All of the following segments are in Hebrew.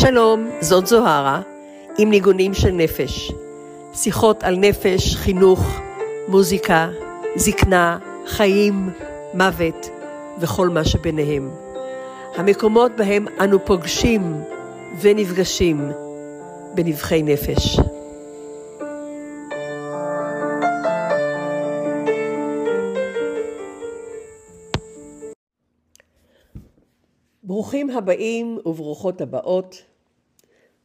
שלום, זאת זוהרה, עם ניגונים של נפש. שיחות על נפש, חינוך, מוזיקה, זקנה, חיים, מוות וכל מה שביניהם. המקומות בהם אנו פוגשים ונפגשים בנבחי נפש. ברוכים הבאים וברוכות הבאות,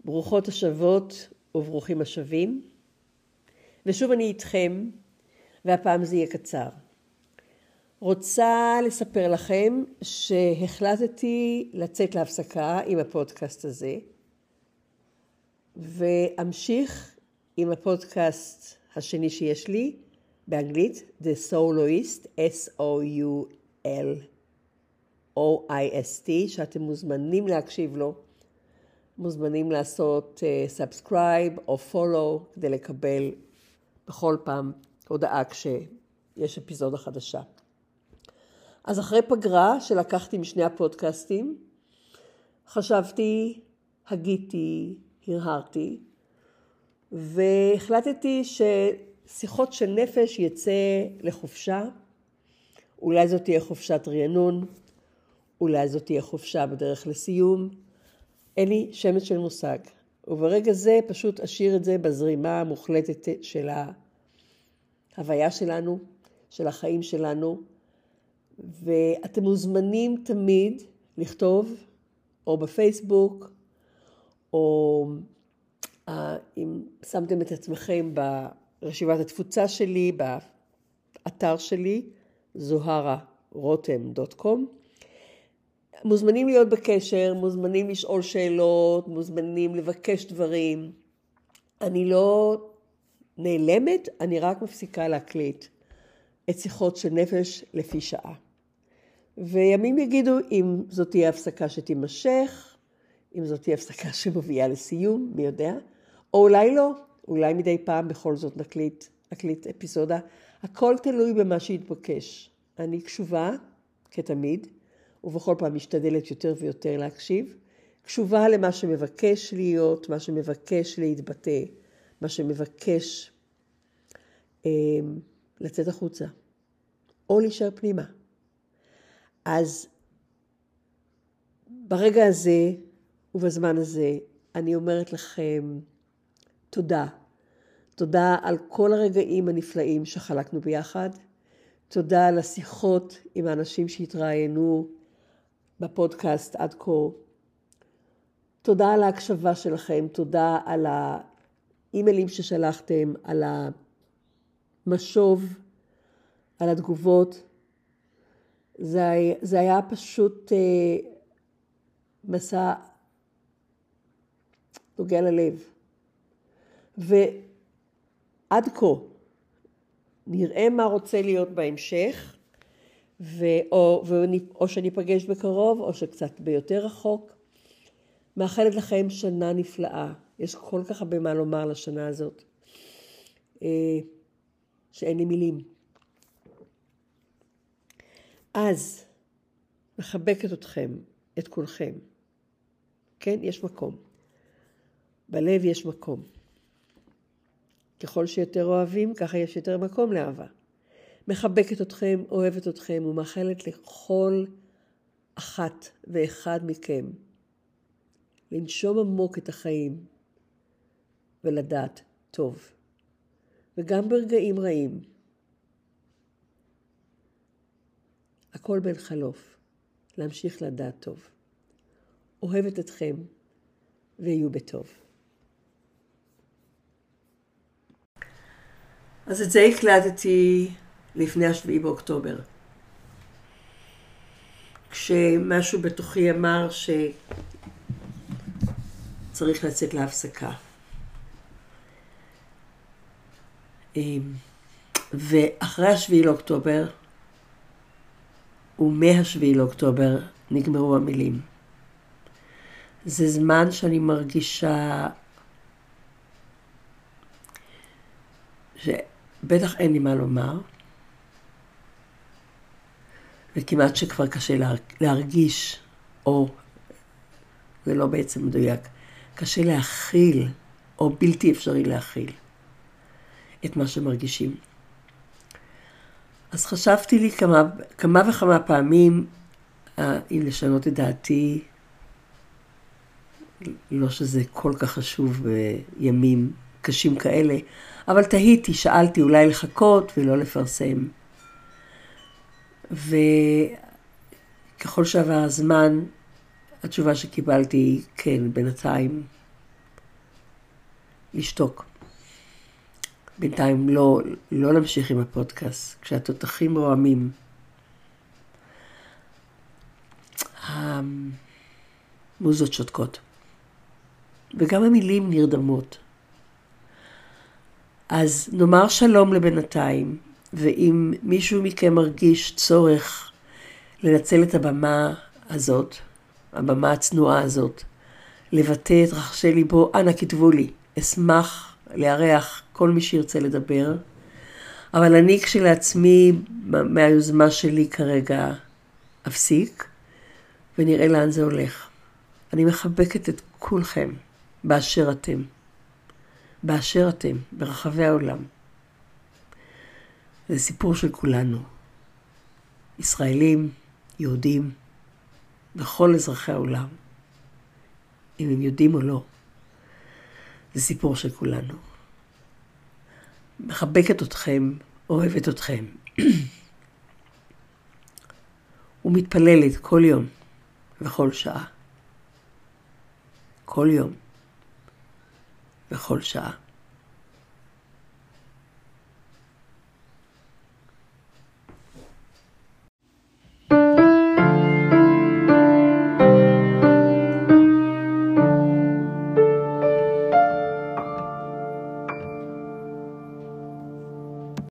ברוכות השבות וברוכים השבים. ושוב אני איתכם, והפעם זה יהיה קצר. רוצה לספר לכם שהחלטתי לצאת להפסקה עם הפודקאסט הזה, ואמשיך עם הפודקאסט השני שיש לי, באנגלית, The Soloist, S-O-U-L. O-I-S-T, שאתם מוזמנים להקשיב לו, מוזמנים לעשות subscribe אה, או follow כדי לקבל בכל פעם הודעה כשיש אפיזודה חדשה. אז אחרי פגרה שלקחתי משני הפודקאסטים, חשבתי, הגיתי, הרהרתי, והחלטתי ששיחות של נפש יצא לחופשה. אולי זאת תהיה חופשת רענון, אולי זאת תהיה חופשה בדרך לסיום. אין לי שמץ של מושג. וברגע זה פשוט אשאיר את זה בזרימה המוחלטת של ההוויה שלנו, של החיים שלנו. ואתם מוזמנים תמיד לכתוב, או בפייסבוק, או אה, אם שמתם את עצמכם ברשיבת התפוצה שלי, באתר שלי, זוהרה.רותם.com. מוזמנים להיות בקשר, מוזמנים לשאול שאלות, מוזמנים לבקש דברים. אני לא נעלמת, אני רק מפסיקה להקליט את שיחות של נפש לפי שעה. וימים יגידו אם זאת תהיה הפסקה שתימשך, אם זאת תהיה הפסקה שמובילה לסיום, מי יודע, או אולי לא, אולי מדי פעם בכל זאת נקליט, נקליט אפיזודה. הכל תלוי במה שיתבקש. אני קשובה, כתמיד, ובכל פעם משתדלת יותר ויותר להקשיב, קשובה למה שמבקש להיות, מה שמבקש להתבטא, מה שמבקש אה, לצאת החוצה, או להישאר פנימה. אז ברגע הזה ובזמן הזה אני אומרת לכם תודה. תודה על כל הרגעים הנפלאים שחלקנו ביחד. תודה על השיחות עם האנשים שהתראיינו בפודקאסט עד כה. תודה על ההקשבה שלכם, תודה על האימיילים ששלחתם, על המשוב, על התגובות. זה, זה היה פשוט אה, מסע נוגע ללב. ועד כה, נראה מה רוצה להיות בהמשך. ו... או, ואני, או שניפגש בקרוב, או שקצת ביותר רחוק. מאחלת לכם שנה נפלאה. יש כל כך הרבה מה לומר לשנה הזאת, אה, שאין לי מילים. אז, מחבקת אתכם, את כולכם. כן, יש מקום. בלב יש מקום. ככל שיותר אוהבים, ככה יש יותר מקום לאהבה. מחבקת אתכם, אוהבת אתכם ומאחלת לכל אחת ואחד מכם לנשום עמוק את החיים ולדעת טוב. וגם ברגעים רעים, הכל בין חלוף, להמשיך לדעת טוב. אוהבת אתכם ויהיו בטוב. אז את זה הקלטתי לפני השביעי באוקטובר. כשמשהו בתוכי אמר שצריך לצאת להפסקה. אמ, ואחרי השביעי לאוקטובר, ומהשביעי לאוקטובר, נגמרו המילים. זה זמן שאני מרגישה שבטח אין לי מה לומר, וכמעט שכבר קשה להרגיש, או זה לא בעצם מדויק, קשה להכיל, או בלתי אפשרי להכיל, את מה שמרגישים. אז חשבתי לי כמה, כמה וכמה פעמים אה, אם לשנות את דעתי, לא שזה כל כך חשוב בימים קשים כאלה, אבל תהיתי, שאלתי אולי לחכות ולא לפרסם. וככל שעבר הזמן, התשובה שקיבלתי היא כן, בינתיים לשתוק. בינתיים לא, לא להמשיך עם הפודקאסט. כשהתותחים רועמים, המוזות שותקות. וגם המילים נרדמות. אז נאמר שלום לבינתיים, ואם מישהו מכם מרגיש צורך לנצל את הבמה הזאת, הבמה הצנועה הזאת, לבטא את רחשי ליבו, אנא כתבו לי. אשמח לארח כל מי שירצה לדבר, אבל אני כשלעצמי, מהיוזמה שלי כרגע, אפסיק, ונראה לאן זה הולך. אני מחבקת את כולכם באשר אתם. באשר אתם, ברחבי העולם. זה סיפור של כולנו. ישראלים, יהודים, וכל אזרחי העולם. אם הם יודעים או לא, זה סיפור של כולנו. מחבקת אתכם, אוהבת אתכם. ומתפללת כל יום וכל שעה. כל יום וכל שעה.